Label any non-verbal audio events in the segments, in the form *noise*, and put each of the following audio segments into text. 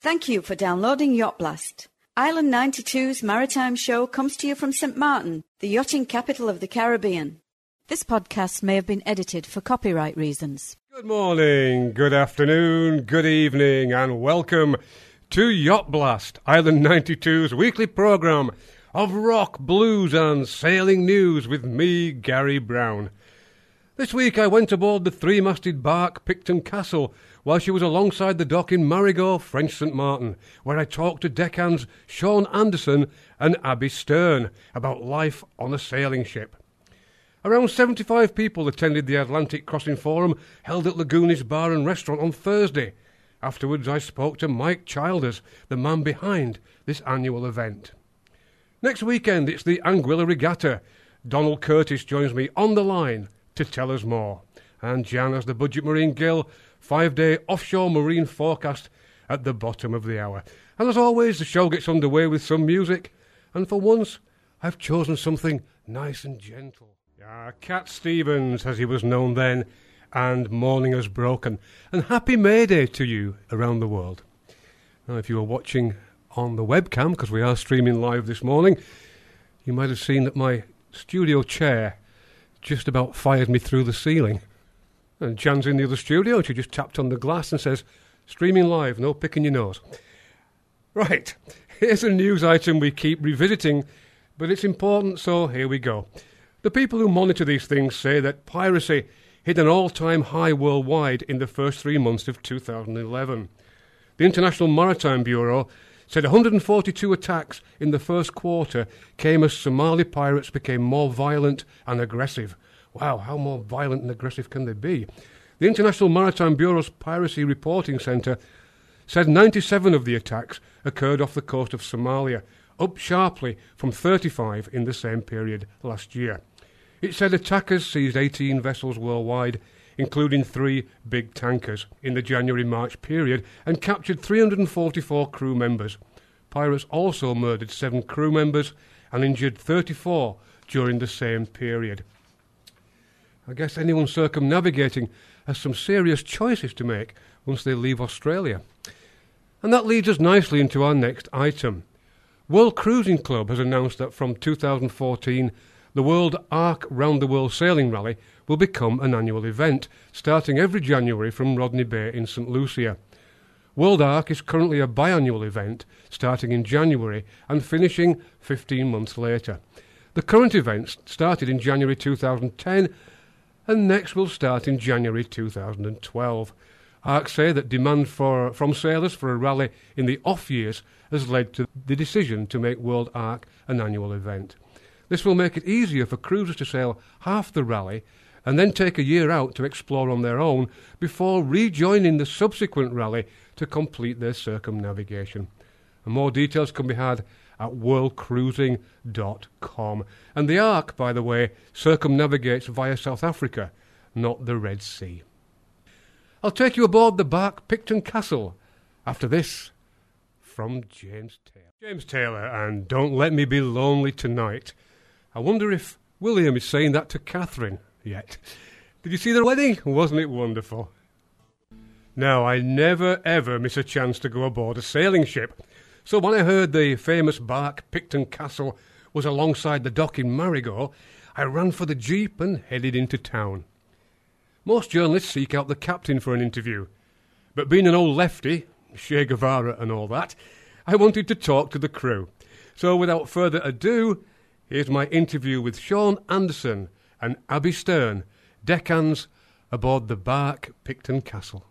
Thank you for downloading Yacht Blast. Island 92's maritime show comes to you from St. Martin, the yachting capital of the Caribbean. This podcast may have been edited for copyright reasons. Good morning, good afternoon, good evening, and welcome to Yacht Blast, Island 92's weekly programme of rock, blues, and sailing news with me, Gary Brown. This week I went aboard the three masted bark Picton Castle while she was alongside the dock in Marigot, French St. Martin, where I talked to deckhands Sean Anderson and Abby Stern about life on a sailing ship. Around 75 people attended the Atlantic Crossing Forum held at Lagoonies Bar and Restaurant on Thursday. Afterwards, I spoke to Mike Childers, the man behind this annual event. Next weekend, it's the Anguilla Regatta. Donald Curtis joins me on the line to tell us more. And Jan has the Budget Marine Gill five day offshore marine forecast at the bottom of the hour. And as always, the show gets underway with some music. And for once, I've chosen something nice and gentle. Ah, Cat Stevens, as he was known then, and Morning Has Broken. And happy May Day to you around the world. Now, if you were watching on the webcam, because we are streaming live this morning, you might have seen that my studio chair just about fired me through the ceiling. And Jan's in the other studio, she just tapped on the glass and says, Streaming live, no picking your nose. Right, *laughs* here's a news item we keep revisiting, but it's important, so here we go. The people who monitor these things say that piracy hit an all time high worldwide in the first three months of 2011. The International Maritime Bureau said 142 attacks in the first quarter came as Somali pirates became more violent and aggressive Wow, how more violent and aggressive can they be? The International Maritime Bureau's Piracy Reporting Centre said 97 of the attacks occurred off the coast of Somalia, up sharply from 35 in the same period last year. It said attackers seized 18 vessels worldwide, including three big tankers, in the January March period and captured 344 crew members. Pirates also murdered seven crew members and injured 34 during the same period. I guess anyone circumnavigating has some serious choices to make once they leave Australia. And that leads us nicely into our next item. World Cruising Club has announced that from 2014, the World Arc Round the World Sailing Rally will become an annual event, starting every January from Rodney Bay in St Lucia. World Arc is currently a biannual event, starting in January and finishing 15 months later. The current event started in January 2010 and next will start in January 2012. ARC say that demand for, from sailors for a rally in the off years has led to the decision to make World ARC an annual event. This will make it easier for cruisers to sail half the rally and then take a year out to explore on their own before rejoining the subsequent rally to complete their circumnavigation. And more details can be had at worldcruising.com. And the ARC, by the way, circumnavigates via South Africa, not the Red Sea. I'll take you aboard the bark Picton Castle after this from James Taylor. James Taylor, and Don't Let Me Be Lonely Tonight. I wonder if William is saying that to Catherine yet. Did you see the wedding? Wasn't it wonderful? Now, I never ever miss a chance to go aboard a sailing ship. So when I heard the famous bark Picton Castle was alongside the dock in Marigot, I ran for the jeep and headed into town. Most journalists seek out the captain for an interview, but being an old lefty, Che Guevara and all that, I wanted to talk to the crew. So without further ado, here's my interview with Sean Anderson and Abby Stern, deckhands aboard the bark Picton Castle.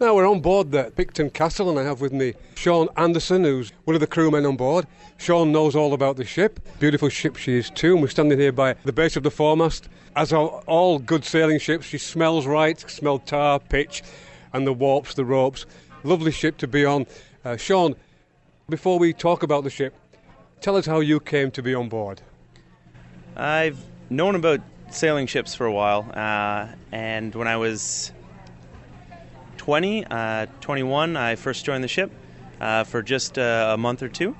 Now we're on board the Picton Castle, and I have with me Sean Anderson, who's one of the crewmen on board. Sean knows all about the ship. Beautiful ship she is too. And we're standing here by the base of the foremast. As are all good sailing ships, she smells right, smell tar, pitch, and the warps, the ropes. Lovely ship to be on. Uh, Sean, before we talk about the ship, tell us how you came to be on board. I've known about sailing ships for a while, uh, and when I was 20, uh, 21, I first joined the ship uh, for just uh, a month or two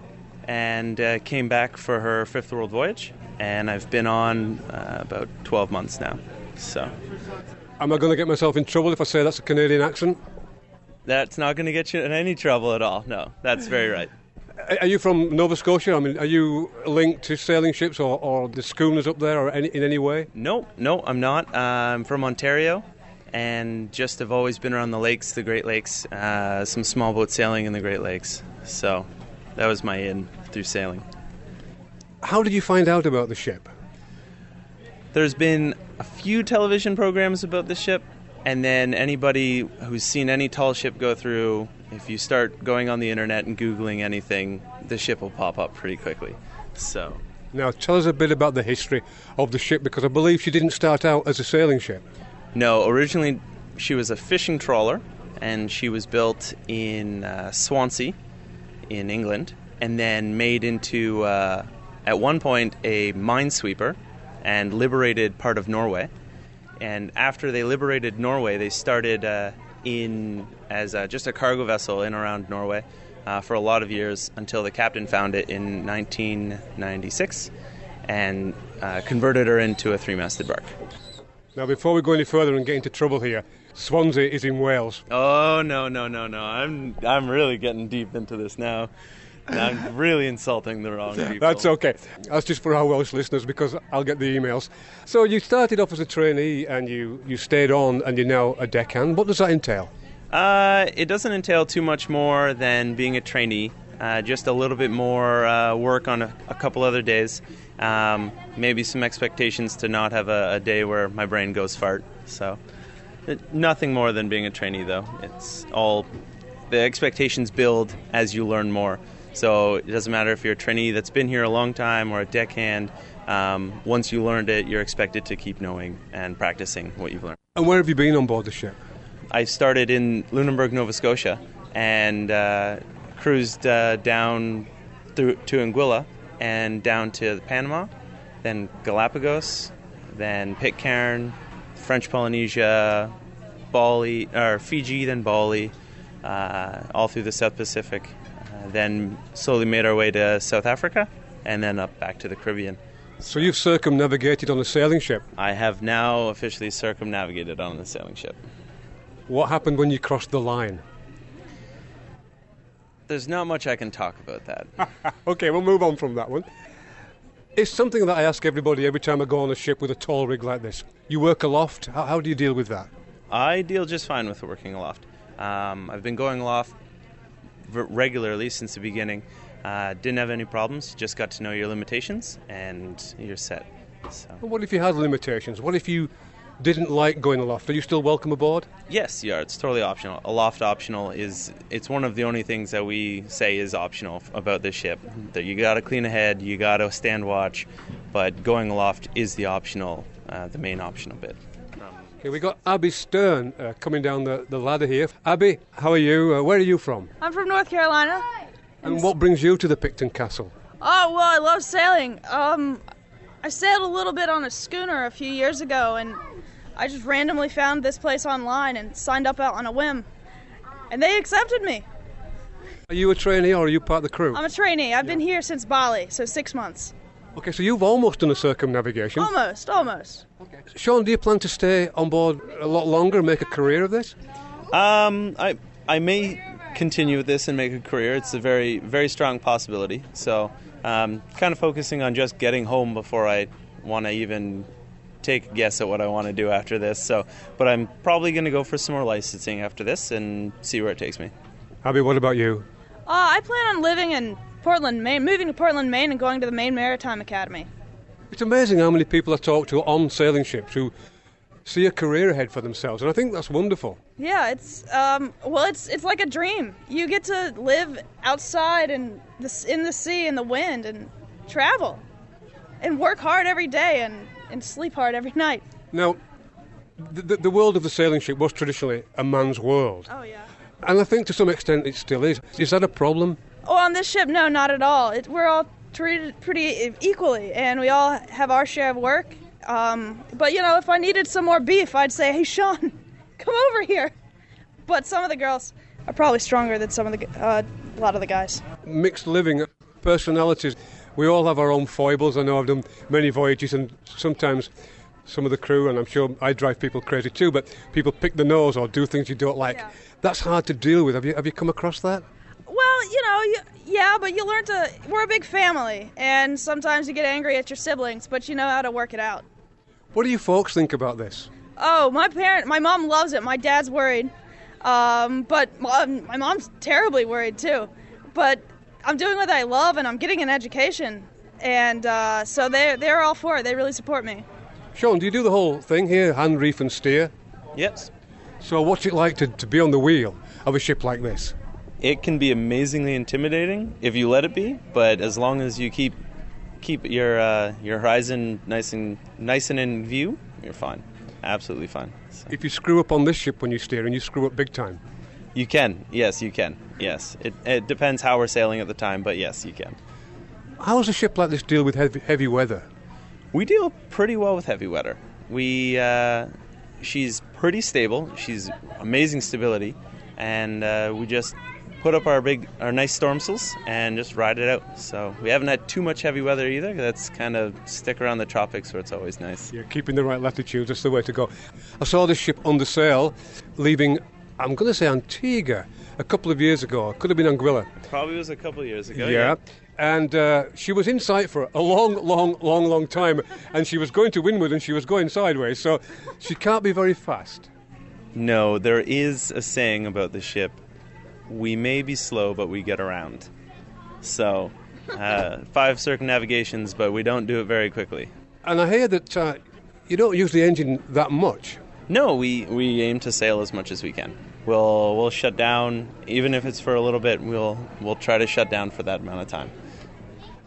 and uh, came back for her fifth world voyage. And I've been on uh, about 12 months now. So. Am I going to get myself in trouble if I say that's a Canadian accent? That's not going to get you in any trouble at all. No, that's very right. Are are you from Nova Scotia? I mean, are you linked to sailing ships or, or the schooners up there or any, in any way? No, no, I'm not. Uh, I'm from Ontario, and just have always been around the lakes, the Great Lakes, uh, some small boat sailing in the Great Lakes. So that was my in through sailing. How did you find out about the ship? There's been a few television programs about the ship, and then anybody who's seen any tall ship go through, if you start going on the internet and Googling anything, the ship will pop up pretty quickly. So, Now, tell us a bit about the history of the ship because I believe she didn't start out as a sailing ship. No, originally she was a fishing trawler, and she was built in uh, Swansea, in England, and then made into, uh, at one point, a minesweeper and liberated part of Norway. And after they liberated Norway, they started uh, in as just a cargo vessel in around Norway uh, for a lot of years until the captain found it in 1996 and uh, converted her into a three-masted bark. Now, before we go any further and get into trouble here, Swansea is in Wales. Oh no no no no! I'm I'm really getting deep into this now. and I'm *laughs* really insulting the wrong people. That's okay. That's just for our Welsh listeners because I'll get the emails. So you started off as a trainee and you, you stayed on and you're now a deckhand. What does that entail? Uh, it doesn't entail too much more than being a trainee. Uh, just a little bit more uh, work on a, a couple other days. Um, maybe some expectations to not have a, a day where my brain goes fart. So, it, nothing more than being a trainee, though. It's all the expectations build as you learn more. So it doesn't matter if you're a trainee that's been here a long time or a deckhand. Um, once you learned it, you're expected to keep knowing and practicing what you've learned. And where have you been on board the ship? I started in Lunenburg, Nova Scotia, and uh, cruised uh, down through to Anguilla and down to Panama, then Galapagos, then Pitcairn, French Polynesia, Bali, or Fiji, then Bali, uh, all through the South Pacific. Uh, then slowly made our way to South Africa, and then up back to the Caribbean. So you've circumnavigated on a sailing ship. I have now officially circumnavigated on a sailing ship. What happened when you crossed the line? There's not much I can talk about that. *laughs* Okay, we'll move on from that one. It's something that I ask everybody every time I go on a ship with a tall rig like this. You work aloft. How, how do you deal with that? I deal just fine with working aloft. Um, I've been going aloft regularly since the beginning. Uh, didn't have any problems. Just got to know your limitations, and you're set. So But what if you had limitations? What if you didn't like going aloft? Are you still welcome aboard? yes, yeah, it's totally optional. Aloft optional is it's one of the only things that we say is optional about this ship. That you got to clean ahead, you got to stand watch, but going aloft is the optional, uh, the main optional bit. Okay, we got Abby Stern uh, coming down the, the ladder here. Abby, how are you? Uh, where are you from? I'm from North Carolina. And what brings you to the Picton Castle? Oh well, I love sailing. Um, I sailed a little bit on a schooner a few years ago, and I just randomly found this place online and signed up out on a whim, and they accepted me. Are you a trainee or are you part of the crew? I'm a trainee. I've been here since Bali, so six months. Okay, so you've almost done a circumnavigation. Almost, almost. Sean, do you plan to stay on board a lot longer and make a career of this? Um, I I may continue with this and make a career. It's a very very strong possibility. So, um, kind of focusing on just getting home before I want to even take a guess at what I want to do after this. So, but I'm probably going to go for some more licensing after this and see where it takes me. Abby, what about you? Uh, I plan on living in Portland, Maine, moving to Portland, Maine, and going to the Maine Maritime Academy. It's amazing how many people I talk to on sailing ships who see a career ahead for themselves, and I think that's wonderful. Yeah, it's um, well, it's it's like a dream. You get to live outside and this in the sea and the wind and travel, and work hard every day and and sleep hard every night. Now, the, the, the world of the sailing ship was traditionally a man's world, Oh yeah. and I think to some extent it still is. Is that a problem? Oh, on this ship, no, not at all. It, we're all treated pretty equally, and we all have our share of work. Um, but you know, if I needed some more beef, I'd say, "Hey, Sean, *laughs* come over here." But some of the girls are probably stronger than some of the uh, a lot of the guys. Mixed living, personalities. We all have our own foibles. I know I've done many voyages, and sometimes some of the crew, and I'm sure I drive people crazy too, but people pick the nose or do things you don't like. Yeah. That's hard to deal with. Have you, have you come across that? Well, you know, you, yeah, but you learn to. We're a big family, and sometimes you get angry at your siblings, but you know how to work it out. What do you folks think about this? Oh, my parent, my mom loves it. My dad's worried, um, but mom, my mom's terribly worried too. But I'm doing what I love, and I'm getting an education, and uh, so they they're all for it. They really support me. Sean, do you do the whole thing here, hand reef and steer? Yes. So what's it like to, to be on the wheel of a ship like this? It can be amazingly intimidating if you let it be, but as long as you keep keep your uh, your horizon nice and nice and in view, you're fine. Absolutely fine. So- If you screw up on this ship when you steer, and you screw up big time. You can. Yes, you can. Yes. It, it depends how we're sailing at the time, but yes, you can. How does a ship like this deal with heavy, heavy weather? We deal pretty well with heavy weather. We uh, she's pretty stable. She's amazing stability, and uh, we just put up our big our nice storm sails and just ride it out. So we haven't had too much heavy weather either. That's kind of stick around the tropics where it's always nice. Yeah, keeping the right latitude, that's the way to go. I saw this ship under sail, leaving, I'm going to say Antigua, a couple of years ago. Could have been Anguilla. Probably was a couple of years ago. yeah. And uh, she was in sight for a long, long, long, long time, and she was going to windward and she was going sideways, so she can't be very fast. No, there is a saying about the ship. We may be slow, but we get around. So, uh, *laughs* five circumnavigations, but we don't do it very quickly. And I hear that uh, you don't use the engine that much. No, we, we aim to sail as much as we can. We'll we'll shut down even if it's for a little bit. We'll we'll try to shut down for that amount of time.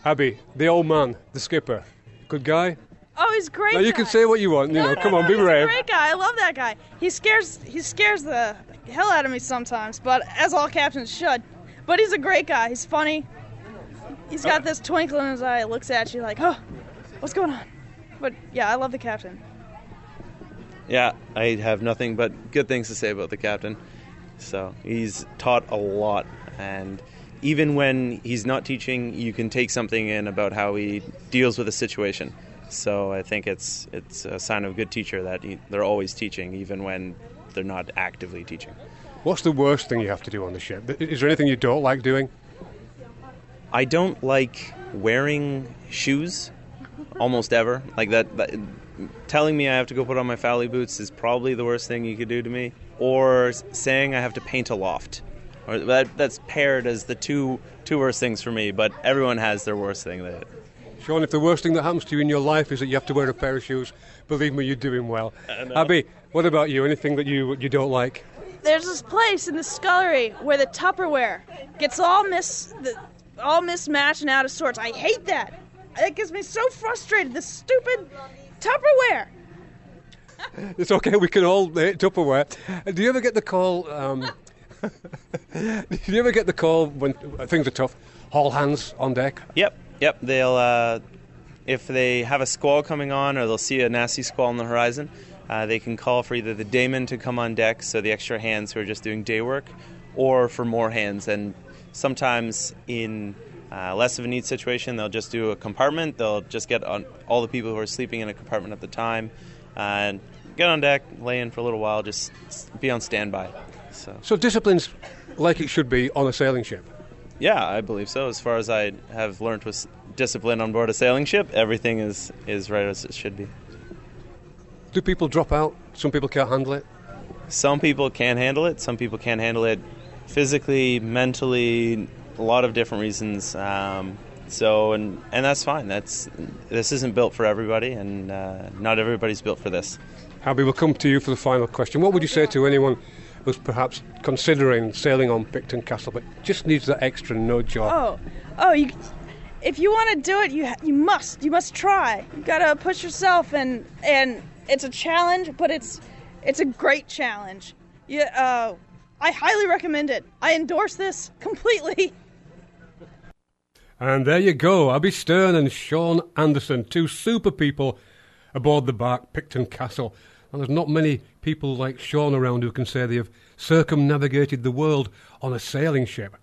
Abby, the old man, the skipper, good guy. Oh, he's great. Now you can say what you want, you know. Come on, be He's a brave. great guy. I love that guy. He scares he scares the hell out of me sometimes, but as all captains should. But he's a great guy. He's funny. He's got uh, this twinkle in his eye. Looks at you like, oh, what's going on? But yeah, I love the captain. Yeah, I have nothing but good things to say about the captain. So he's taught a lot, and even when he's not teaching, you can take something in about how he deals with a situation. So I think it's it's a sign of a good teacher that he, they're always teaching, even when they're not actively teaching. What's the worst thing you have to do on the ship? Is there anything you don't like doing? I don't like wearing shoes almost ever. Like that, that telling me I have to go put on my foulie boots is probably the worst thing you could do to me. Or saying I have to paint a loft. Or that, that's paired as the two two worst things for me, but everyone has their worst thing. That Sean, if the worst thing that happens to you in your life is that you have to wear a pair of shoes, believe me, you're doing well. Abby, what about you? Anything that you you don't like? There's this place in the scullery where the Tupperware gets all mis the, all mismatched and out of sorts. I hate that. It gets me so frustrated. This stupid Tupperware. It's okay, we can all hit Tupperware. Do you ever get the call? Um, *laughs* do you ever get the call when things are tough? All hands on deck. Yep, yep. They'll uh, if they have a squall coming on, or they'll see a nasty squall on the horizon, uh, they can call for either the dayman to come on deck, so the extra hands who are just doing day work, or for more hands. And sometimes in uh, less of a neat situation, they'll just do a compartment. They'll just get on all the people who are sleeping in a compartment at the time, uh, and get on deck, lay in for a little while, just be on standby. So. So discipline's like it should be on a sailing ship. Yeah, I believe so. As far as I have learned with discipline on board a sailing ship, everything is, is right as it should be. Do people drop out? Some people can't handle it. Some people can handle it, some people can't handle it physically, mentally, a lot of different reasons. Um, so, and, and that's fine. That's This isn't built for everybody, and uh, not everybody's built for this. Abby, we'll come to you for the final question. What would you say to anyone who's perhaps considering sailing on Picton Castle but just needs that extra nudge or Oh, oh, you. If you want to do it, you you must. You must try. You gotta push yourself, and and it's a challenge, but it's it's a great challenge. Yeah, uh, I highly recommend it. I endorse this completely. *laughs* And there you go, Abby Stern and Sean Anderson, two super people aboard the bark Picton Castle. And there's not many people like Sean around who can say they have circumnavigated the world on a sailing ship.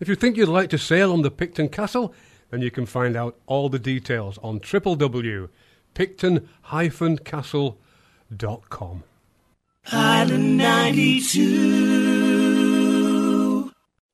If you think you'd like to sail on the Picton Castle, then you can find out all the details on picton-castle.com. Island 92.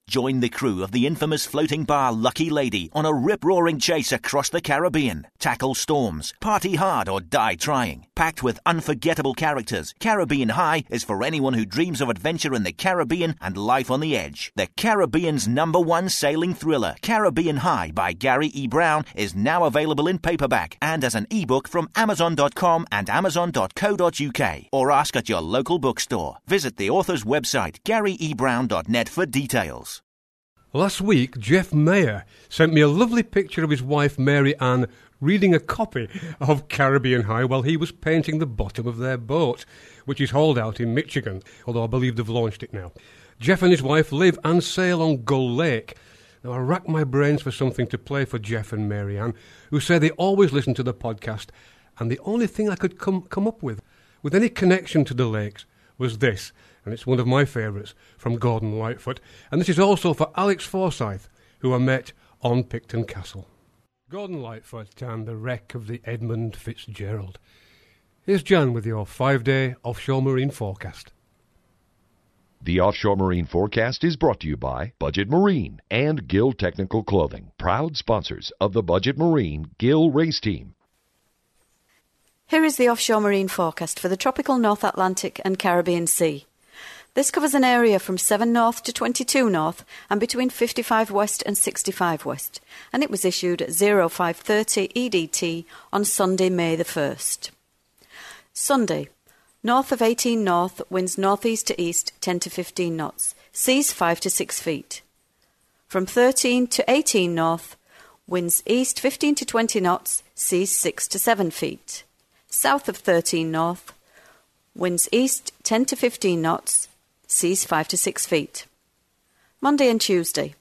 Join the crew of the infamous floating bar Lucky Lady on a rip-roaring chase across the Caribbean. Tackle storms, party hard or die trying. Packed with unforgettable characters, Caribbean High is for anyone who dreams of adventure in the Caribbean and life on the edge. The Caribbean's number one sailing thriller, Caribbean High by Gary E. Brown, is now available in paperback and as an ebook from Amazon.com and Amazon.co.uk or ask at your local bookstore. Visit the author's website, GaryEBrown.net for details. Last week, Jeff Mayer sent me a lovely picture of his wife Mary Ann reading a copy of Caribbean High while he was painting the bottom of their boat, which is hauled out in Michigan, although I believe they've launched it now. Jeff and his wife live and sail on Gull Lake. Now, I racked my brains for something to play for Jeff and Mary Ann, who say they always listen to the podcast, and the only thing I could come, come up with, with any connection to the lakes, was this and it's one of my favourites from Gordon Lightfoot. And this is also for Alex Forsyth, who I met on Picton Castle. Gordon Lightfoot and the wreck of the Edmund Fitzgerald. Here's Jan with your five day offshore marine forecast. The Offshore Marine Forecast is brought to you by Budget Marine and Gill Technical Clothing, proud sponsors of the Budget Marine Gill Race Team. Here is the offshore marine forecast for the tropical North Atlantic and Caribbean Sea. This covers an area from 7 north to 22 north and between 55 west and 65 west, and it was issued at 0530 EDT on Sunday, May the 1st. Sunday, north of 18 north, winds northeast to east 10 to 15 knots, seas 5 to 6 feet. From 13 to 18 north, winds east 15 to 20 knots, seas 6 to 7 feet. South of 13 north, winds east 10 to 15 knots, seas 5 to 6 feet. Monday and Tuesday.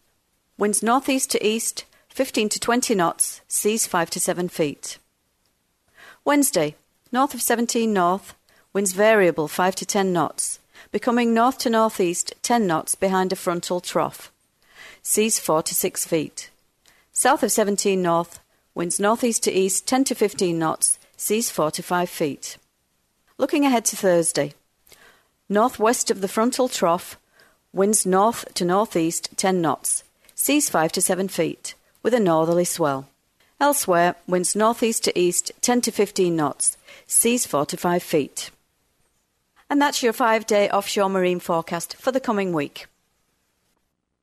Winds northeast to east, 15 to 20 knots, seas 5 to 7 feet. Wednesday. North of 17 north, winds variable 5 to 10 knots, becoming north to northeast 10 knots behind a frontal trough. Seas 4 to 6 feet. South of 17 north, winds northeast to east 10 to 15 knots, seas 4 to 5 feet. Looking ahead to Thursday. Northwest of the frontal trough, winds north to northeast 10 knots, seas 5 to 7 feet, with a northerly swell. Elsewhere, winds northeast to east 10 to 15 knots, seas 4 to 5 feet. And that's your five day offshore marine forecast for the coming week.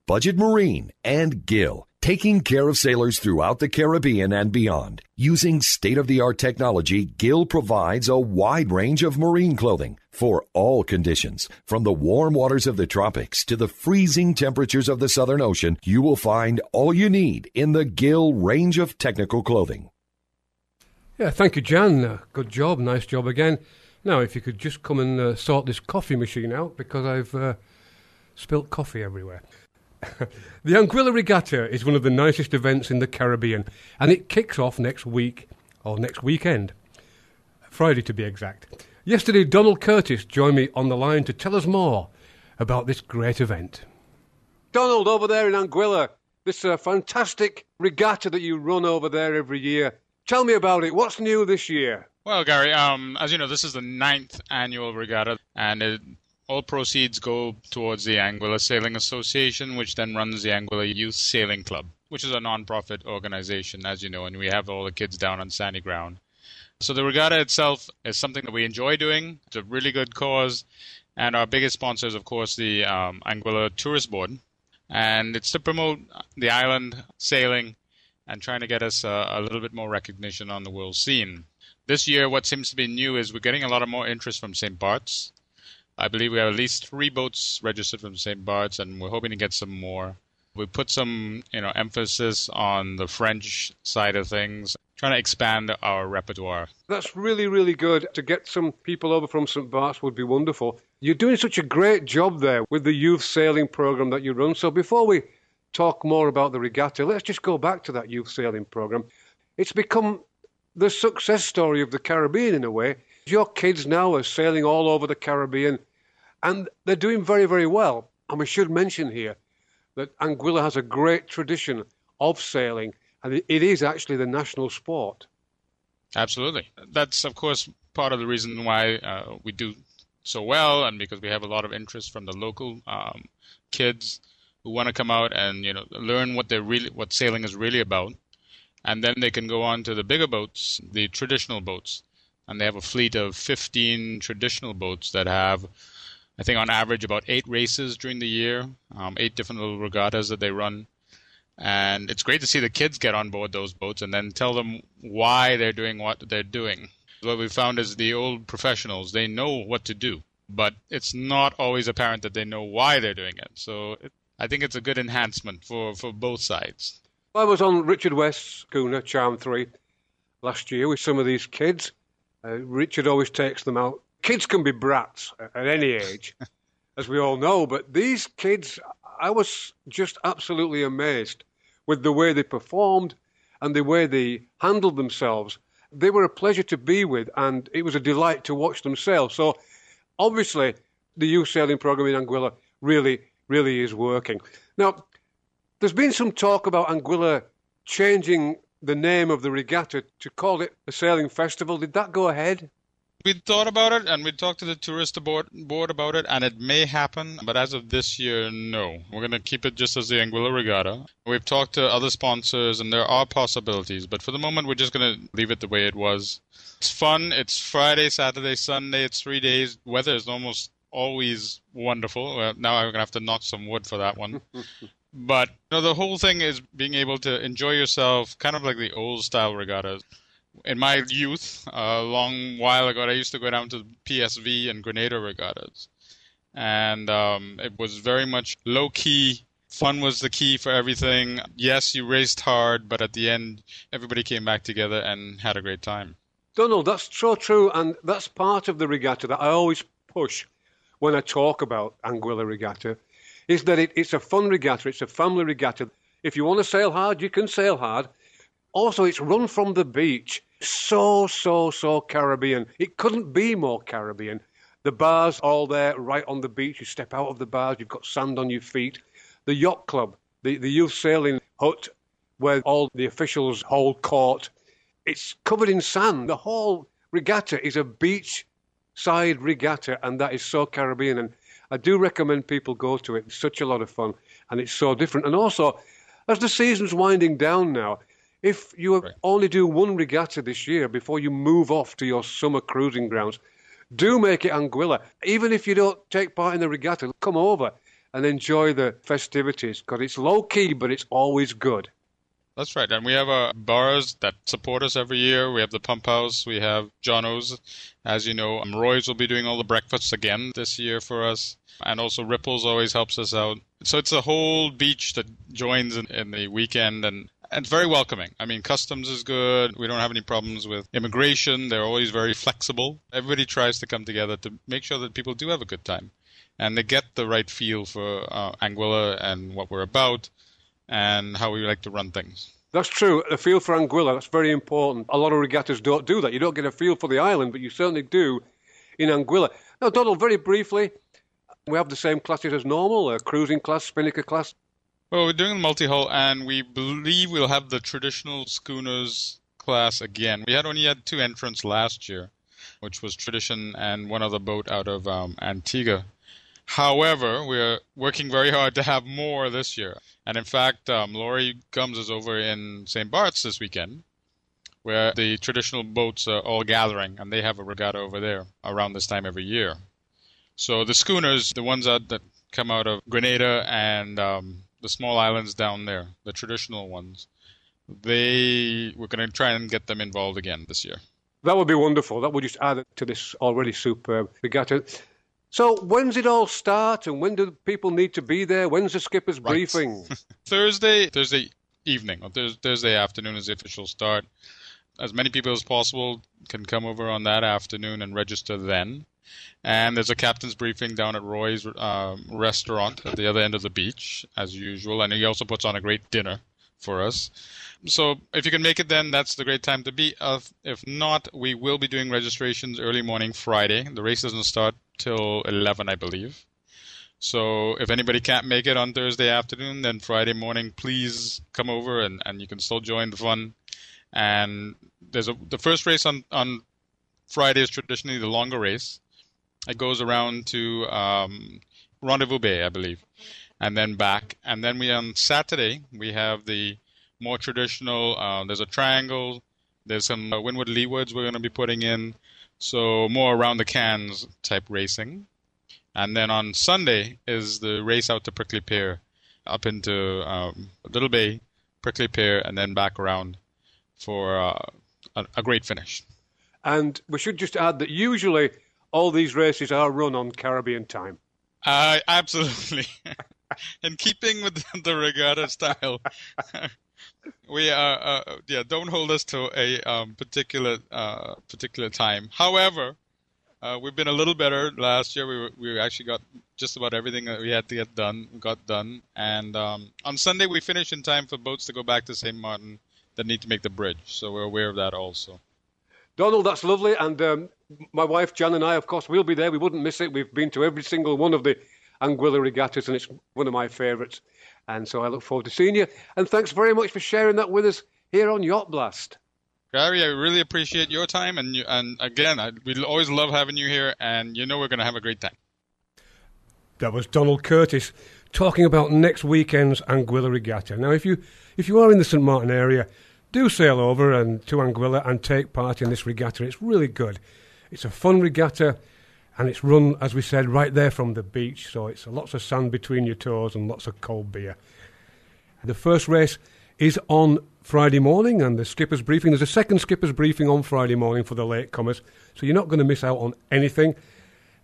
Budget Marine and Gill taking care of sailors throughout the Caribbean and beyond. Using state of the art technology, Gill provides a wide range of marine clothing for all conditions. From the warm waters of the tropics to the freezing temperatures of the Southern Ocean, you will find all you need in the Gill range of technical clothing. Yeah, thank you, Jan. Uh, good job. Nice job again. Now, if you could just come and uh, sort this coffee machine out because I've uh, spilt coffee everywhere. *laughs* the Anguilla Regatta is one of the nicest events in the Caribbean, and it kicks off next week, or next weekend. Friday to be exact. Yesterday, Donald Curtis joined me on the line to tell us more about this great event. Donald, over there in Anguilla, this uh, fantastic regatta that you run over there every year. Tell me about it. What's new this year? Well, Gary, um, as you know, this is the ninth annual regatta, and it all proceeds go towards the Anguilla Sailing Association, which then runs the Anguilla Youth Sailing Club, which is a non-profit organization, as you know, and we have all the kids down on sandy ground. So the regatta itself is something that we enjoy doing. It's a really good cause, and our biggest sponsor is, of course, the um, Anguilla Tourist Board, and it's to promote the island sailing and trying to get us uh, a little bit more recognition on the world scene. This year, what seems to be new is we're getting a lot of more interest from St. Bart's. I believe we have at least three boats registered from St. Bart's, and we're hoping to get some more. We put some, you know, emphasis on the French side of things, trying to expand our repertoire. That's really, really good. To get some people over from St. Bart's would be wonderful. You're doing such a great job there with the youth sailing program that you run. So before we talk more about the regatta, let's just go back to that youth sailing program. It's become the success story of the Caribbean in a way. Your kids now are sailing all over the Caribbean and they're doing very, very well. And we should mention here that Anguilla has a great tradition of sailing, and it is actually the national sport. Absolutely. That's, of course, part of the reason why uh, we do so well, and because we have a lot of interest from the local um, kids who want to come out and you know learn what they're really what sailing is really about, and then they can go on to the bigger boats, the traditional boats, and they have a fleet of 15 traditional boats that have. I think on average about eight races during the year, um, eight different little regattas that they run, and it's great to see the kids get on board those boats and then tell them why they're doing what they're doing. What we found is the old professionals, they know what to do, but it's not always apparent that they know why they're doing it. So it, I think it's a good enhancement for, for both sides. I was on Richard West's schooner, Charm 3, last year with some of these kids. Uh, Richard always takes them out. Kids can be brats at any age, as we all know, but these kids, I was just absolutely amazed with the way they performed and the way they handled themselves. They were a pleasure to be with, and it was a delight to watch them sail. So, obviously, the youth sailing program in Anguilla really, really is working. Now, there's been some talk about Anguilla changing the name of the regatta to call it a sailing festival. Did that go ahead? We thought about it and we talked to the tourist board, board about it, and it may happen, but as of this year, no. We're going to keep it just as the Anguilla Regatta. We've talked to other sponsors, and there are possibilities, but for the moment, we're just going to leave it the way it was. It's fun. It's Friday, Saturday, Sunday. It's three days. Weather is almost always wonderful. Uh, now I'm going to have to knock some wood for that one. *laughs* but you know, the whole thing is being able to enjoy yourself, kind of like the old style regattas in my youth, a long while ago, I used to go down to PSV and Grenada regattas, and um, it was very much low key. Fun was the key for everything. Yes, you raced hard, but at the end, everybody came back together and had a great time. Donald, that's so true, and that's part of the regatta that I always push when I talk about Anguilla Regatta, is that it, it's a fun regatta, it's a family regatta. If you want to sail hard, you can sail hard. Also, it's run from the beach. So, so, so Caribbean. It couldn't be more Caribbean. The bars all there right on the beach. You step out of the bars, you've got sand on your feet. The yacht club, the, the youth sailing hut where all the officials hold court. It's covered in sand. The whole regatta is a beach side regatta, and that is so Caribbean. And I do recommend people go to it. It's such a lot of fun, and it's so different. And also, as the season's winding down now, if you right. only do one regatta this year before you move off to your summer cruising grounds, do make it Anguilla. Even if you don't take part in the regatta, come over and enjoy the festivities because it's low key, but it's always good. That's right. And we have uh, bars that support us every year. We have the Pump House. We have Johnno's. As you know, um, Roy's will be doing all the breakfasts again this year for us. And also Ripples always helps us out. So it's a whole beach that joins in, in the weekend. And and very welcoming. I mean, customs is good. We don't have any problems with immigration. They're always very flexible. Everybody tries to come together to make sure that people do have a good time, and they get the right feel for uh, Anguilla and what we're about, and how we like to run things. That's true. A feel for Anguilla, that's very important. A lot of regattas don't do that. You don't get a feel for the island, but you certainly do in Anguilla. Now, Donald, very briefly, we have the same classes as normal, a cruising class, spinnaker class. Well, we're doing the multi-hull, and we believe we'll have the traditional schooners class again. We had only had two entrants last year, which was Tradition and one other boat out of um, Antigua. However, we're working very hard to have more this year. And in fact, um, Laurie Gumbs is over in St. Bart's this weekend, where the traditional boats are all gathering, and they have a regatta over there around this time every year. So the schooners, the ones that, that come out of Grenada and um, the small islands down there, the traditional ones, they we're going to try and get them involved again this year. That would be wonderful. That would just add to this already superb regatta. So, when's it all start, and when do people need to be there? When's the skipper's right. briefing? *laughs* Thursday, Thursday evening, or Thursday afternoon is the official start. As many people as possible can come over on that afternoon and register then. And there's a captain's briefing down at Roy's um, restaurant at the other end of the beach, as usual. And he also puts on a great dinner for us. So if you can make it then, that's the great time to be. Uh, if not, we will be doing registrations early morning Friday. The race doesn't start till 11, I believe. So if anybody can't make it on Thursday afternoon, then Friday morning, please come over and, and you can still join the fun and there's a the first race on on Friday is traditionally the longer race. It goes around to um, Rendezvous Bay, I believe, and then back. And then we on Saturday we have the more traditional. Uh, there's a triangle. There's some uh, Windward Leewards we're going to be putting in. So more around the cans type racing. And then on Sunday is the race out to Prickly Pear, up into um, Little Bay, Prickly Pear, and then back around for uh, a, a great finish. And we should just add that usually all these races are run on Caribbean time. Uh, absolutely. *laughs* In keeping with the regatta style, *laughs* we are uh, yeah. Don't hold us to a um, particular uh, particular time. However, uh, we've been a little better. Last year, we we actually got just about everything that we had to get done got done. And um, on Sunday, we finished in time for boats to go back to St. Martin that need to make the bridge. So we're aware of that also. Donald, that's lovely. And um, my wife Jan and I, of course, we'll be there. We wouldn't miss it. We've been to every single one of the Anguilla regattas, and it's one of my favourites. And so I look forward to seeing you. And thanks very much for sharing that with us here on Yacht Blast. Gary, I really appreciate your time, and you, and again, I, we always love having you here, and you know we're going to have a great time. That was Donald Curtis talking about next weekend's Anguilla Regatta. Now, if you if you are in the St Martin area, do sail over and to Anguilla and take part in this regatta. It's really good. It's a fun regatta, and it's run, as we said, right there from the beach. So it's lots of sand between your toes and lots of cold beer. The first race is on Friday morning, and the skipper's briefing. There's a second skipper's briefing on Friday morning for the latecomers, so you're not going to miss out on anything.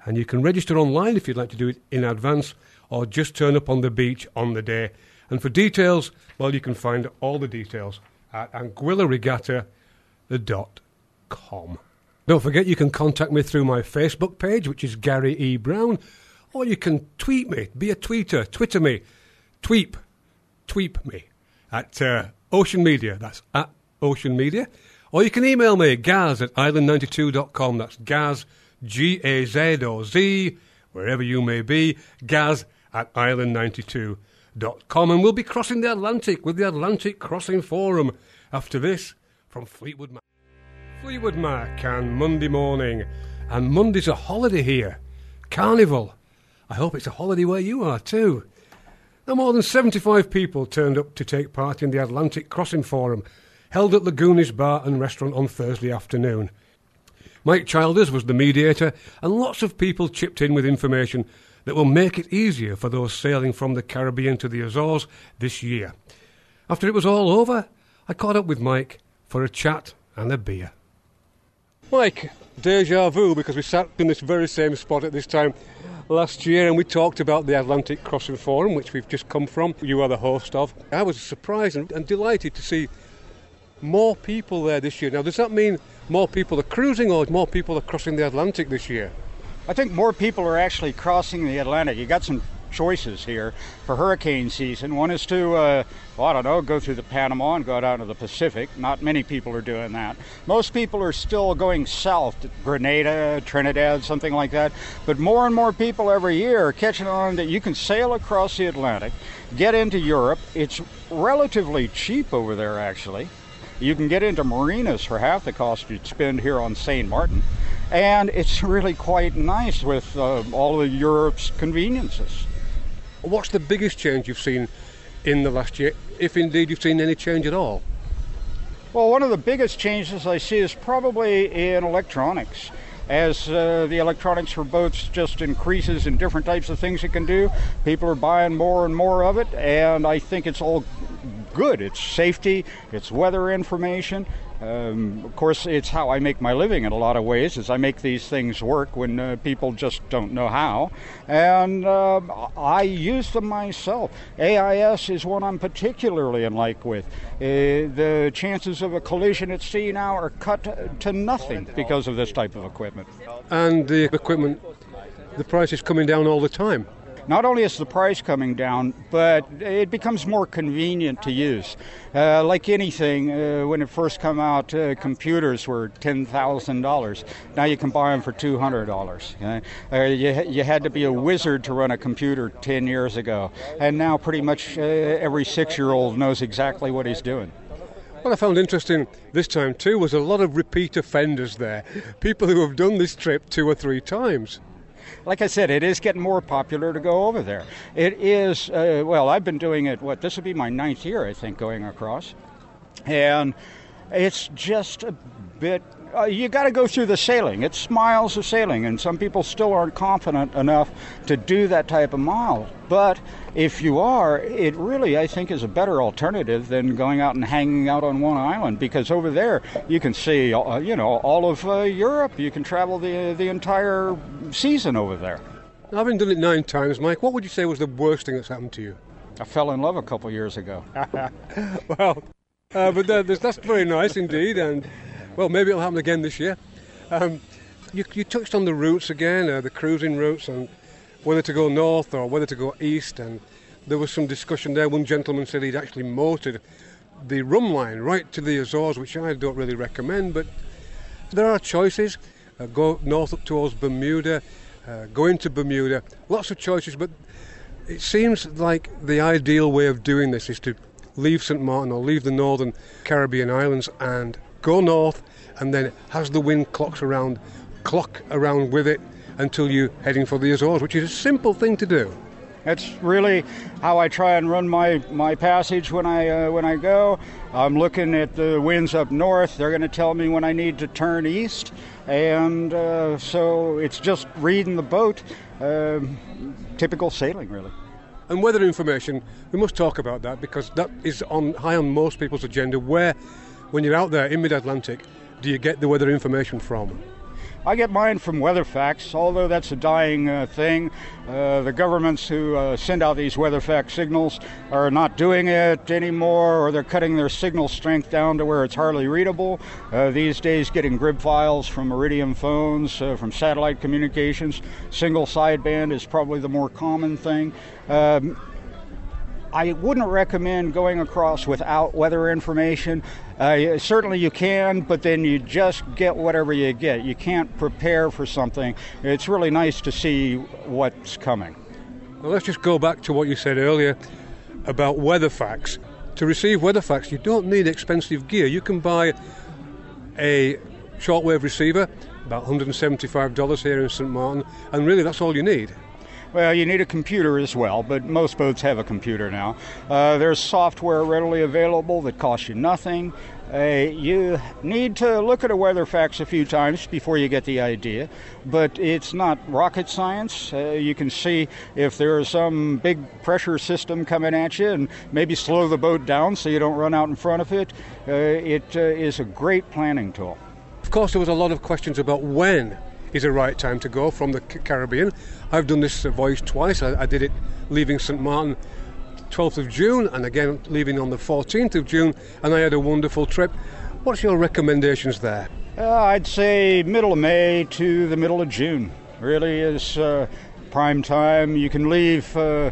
And you can register online if you'd like to do it in advance, or just turn up on the beach on the day. And for details, well, you can find all the details at anguillaregatta.com. Don't forget, you can contact me through my Facebook page, which is Gary E. Brown, or you can tweet me, be a tweeter, Twitter me, tweep, tweep me at uh, Ocean Media. That's at Ocean Media. Or you can email me, gaz at island92.com. That's gaz, G A Z or Z, wherever you may be, gaz at island92.com. And we'll be crossing the Atlantic with the Atlantic Crossing Forum after this from Fleetwood Mac. Fleetwood Mac and Monday morning. And Monday's a holiday here. Carnival. I hope it's a holiday where you are too. Now, more than 75 people turned up to take part in the Atlantic Crossing Forum, held at Lagoonies Bar and Restaurant on Thursday afternoon. Mike Childers was the mediator, and lots of people chipped in with information that will make it easier for those sailing from the Caribbean to the Azores this year. After it was all over, I caught up with Mike for a chat and a beer. Mike, deja vu, because we sat in this very same spot at this time last year and we talked about the Atlantic Crossing Forum, which we've just come from. You are the host of. I was surprised and, and delighted to see more people there this year. Now, does that mean more people are cruising or more people are crossing the Atlantic this year? I think more people are actually crossing the Atlantic. You got some choices here for hurricane season. One is to, uh, well, I don't know, go through the Panama and go down to the Pacific. Not many people are doing that. Most people are still going south, to Grenada, Trinidad, something like that. But more and more people every year are catching on that you can sail across the Atlantic, get into Europe. It's relatively cheap over there, actually. You can get into marinas for half the cost you'd spend here on St. Martin. And it's *laughs* really quite nice with uh, all of Europe's conveniences. What's the biggest change you've seen in the last year, if indeed you've seen any change at all? Well, one of the biggest changes I see is probably in electronics. As uh, the electronics for boats just increases in different types of things it can do, people are buying more and more of it, and I think it's all good. It's safety, it's weather information, um, of course, it's how I make my living in a lot of ways. Is I make these things work when uh, people just don't know how, and uh, I use them myself. AIS is one I'm particularly in like with. Uh, the chances of a collision at sea now are cut to nothing because of this type of equipment. And the equipment, the price is coming down all the time not only is the price coming down, but it becomes more convenient to use. Uh, like anything, uh, when it first came out, uh, computers were $10,000. Now you can buy them for $200. Uh, you, you had to be a wizard to run a computer 10 years ago. And now pretty much uh, every six year old knows exactly what he's doing. What I found interesting this time too was a lot of repeat offenders there, people who have done this trip two or three times. Like I said, it is getting more popular to go over there. It is, uh, well, I've been doing it, what, this will be my ninth year, I think, going across. And it's just a bit uh, you got to go through the sailing. It's miles of sailing, and some people still aren't confident enough to do that type of mile. But if you are, it really, I think, is a better alternative than going out and hanging out on one island because over there you can see, uh, you know, all of uh, Europe. You can travel the the entire season over there. I've been doing it nine times, Mike. What would you say was the worst thing that's happened to you? I fell in love a couple years ago. *laughs* well, uh, but that's very nice indeed, and well, maybe it'll happen again this year. Um, you, you, touched on the routes again, uh, the cruising routes, and whether to go north or whether to go east. And there was some discussion there. One gentleman said he'd actually motored the rhumb line right to the Azores, which I don't really recommend. But there are choices. Uh, go north up towards Bermuda, uh, go into Bermuda. Lots of choices, but it seems like the ideal way of doing this is to leave St. Martin or leave the northern Caribbean islands and go north, and then as the wind clocks around, clock around with it until you're heading for the Azores, which is a simple thing to do. That's really how I try and run my, my passage when I uh, when I go. I'm looking at the winds up north. They're going to tell me when I need to turn east, and uh, so it's just reading the boat. Uh, typical sailing, really. And weather information, we must talk about that because that is on high on most people's agenda. Where when you're out there in mid Atlantic, do you get the weather information from? I get mine from WeatherFax, although that's a dying uh, thing. Uh, the governments who uh, send out these WeatherFax signals are not doing it anymore, or they're cutting their signal strength down to where it's hardly readable. Uh, these days, getting GRIB files from Iridium phones, uh, from satellite communications, single sideband is probably the more common thing. Um, I wouldn't recommend going across without weather information. Uh, certainly you can, but then you just get whatever you get. You can't prepare for something. It's really nice to see what's coming. Well, let's just go back to what you said earlier about WeatherFax. To receive WeatherFax, you don't need expensive gear. You can buy a shortwave receiver, about $175 here in St. Martin, and really that's all you need. Well, you need a computer as well, but most boats have a computer now. Uh, there's software readily available that costs you nothing. Uh, you need to look at a weather WeatherFax a few times before you get the idea, but it's not rocket science. Uh, you can see if there's some big pressure system coming at you and maybe slow the boat down so you don't run out in front of it. Uh, it uh, is a great planning tool. Of course, there was a lot of questions about when is a right time to go from the Caribbean. I've done this voyage twice. I, I did it leaving St. Martin 12th of June and again leaving on the 14th of June, and I had a wonderful trip. What's your recommendations there? Uh, I'd say middle of May to the middle of June. Really is uh, prime time. You can leave. Uh,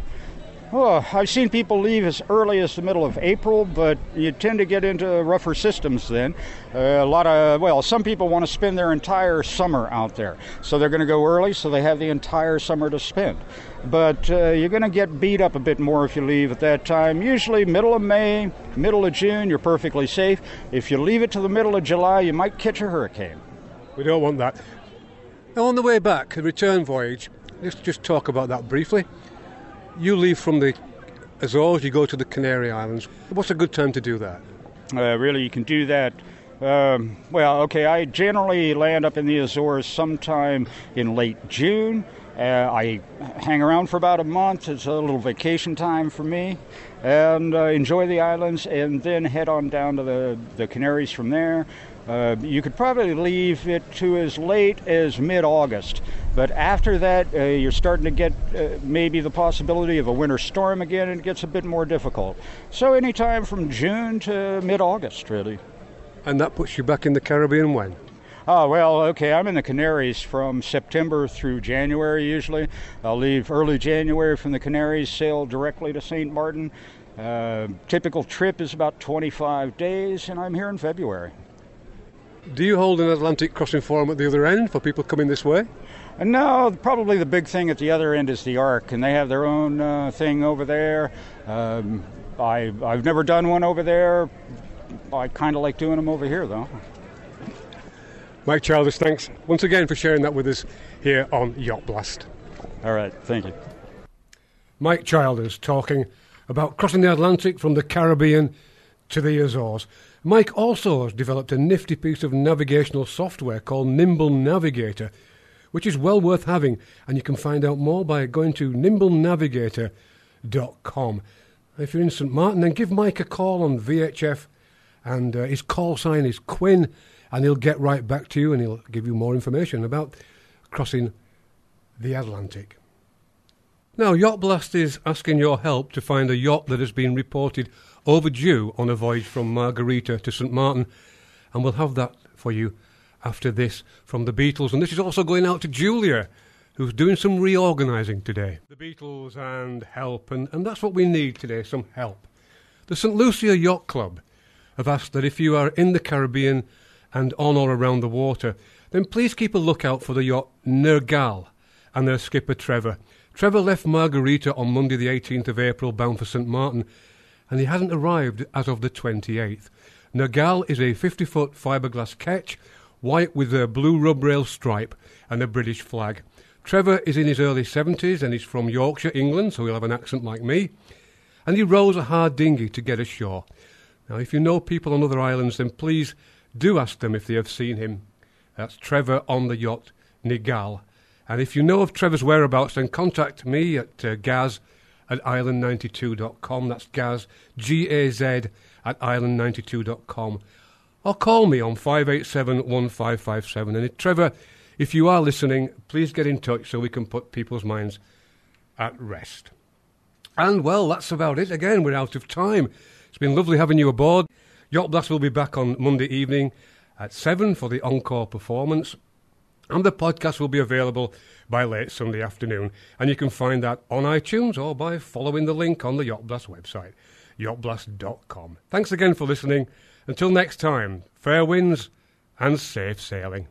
I've seen people leave as early as the middle of April, but you tend to get into rougher systems then. Uh, a lot of, well, some people want to spend their entire summer out there. So they're going to go early so they have the entire summer to spend. But uh, you're going to get beat up a bit more if you leave at that time. Usually, middle of May, middle of June, you're perfectly safe. If you leave it to the middle of July, you might catch a hurricane. We don't want that. Now, on the way back, the return voyage, let's just talk about that briefly. You leave from the Azores, you go to the Canary Islands. What's a good time to do that? Uh, really, you can do that. Um, well, okay, I generally land up in the Azores sometime in late June. Uh, I hang around for about a month. It's a little vacation time for me, and uh, enjoy the islands, and then head on down to the, the Canaries from there. Uh, you could probably leave it to as late as mid August. But after that, uh, you're starting to get uh, maybe the possibility of a winter storm again, and it gets a bit more difficult. So, anytime from June to mid August, really. And that puts you back in the Caribbean when? Oh, well, okay, I'm in the Canaries from September through January usually. I'll leave early January from the Canaries, sail directly to St. Martin. Uh, typical trip is about 25 days, and I'm here in February. Do you hold an Atlantic crossing forum at the other end for people coming this way? No, probably the big thing at the other end is the ARC, and they have their own uh, thing over there. Um, I, I've never done one over there. I kind of like doing them over here, though. Mike Childers, thanks once again for sharing that with us here on Yacht Blast. All right, thank you. Mike Childers talking about crossing the Atlantic from the Caribbean to the Azores. Mike also has developed a nifty piece of navigational software called Nimble Navigator, which is well worth having, and you can find out more by going to nimblenavigator.com. If you're in St Martin, then give Mike a call on VHF, and uh, his call sign is Quinn, and he'll get right back to you and he'll give you more information about crossing the Atlantic. Now, Yacht Blast is asking your help to find a yacht that has been reported overdue on a voyage from Margarita to St Martin, and we'll have that for you after this from the Beatles. And this is also going out to Julia, who's doing some reorganising today. The Beatles and help, and, and that's what we need today some help. The St Lucia Yacht Club have asked that if you are in the Caribbean and on or around the water, then please keep a lookout for the yacht Nergal and their skipper Trevor. Trevor left Margarita on Monday, the 18th of April, bound for St Martin, and he hasn't arrived as of the 28th. Nergal is a 50 foot fiberglass ketch, white with a blue rub rail stripe and a British flag. Trevor is in his early 70s and he's from Yorkshire, England, so he'll have an accent like me. And he rows a hard dinghy to get ashore. Now, if you know people on other islands, then please do ask them if they have seen him. That's Trevor on the yacht Nigal. And if you know of Trevor's whereabouts, then contact me at uh, gaz at island92.com. That's gaz, G A Z, at island92.com. Or call me on 587 1557. And Trevor, if you are listening, please get in touch so we can put people's minds at rest. And well, that's about it. Again, we're out of time. It's been lovely having you aboard. Yacht Blast will be back on Monday evening at 7 for the encore performance. And the podcast will be available by late Sunday afternoon. And you can find that on iTunes or by following the link on the Yacht Blast website, yachtblast.com. Thanks again for listening. Until next time, fair winds and safe sailing.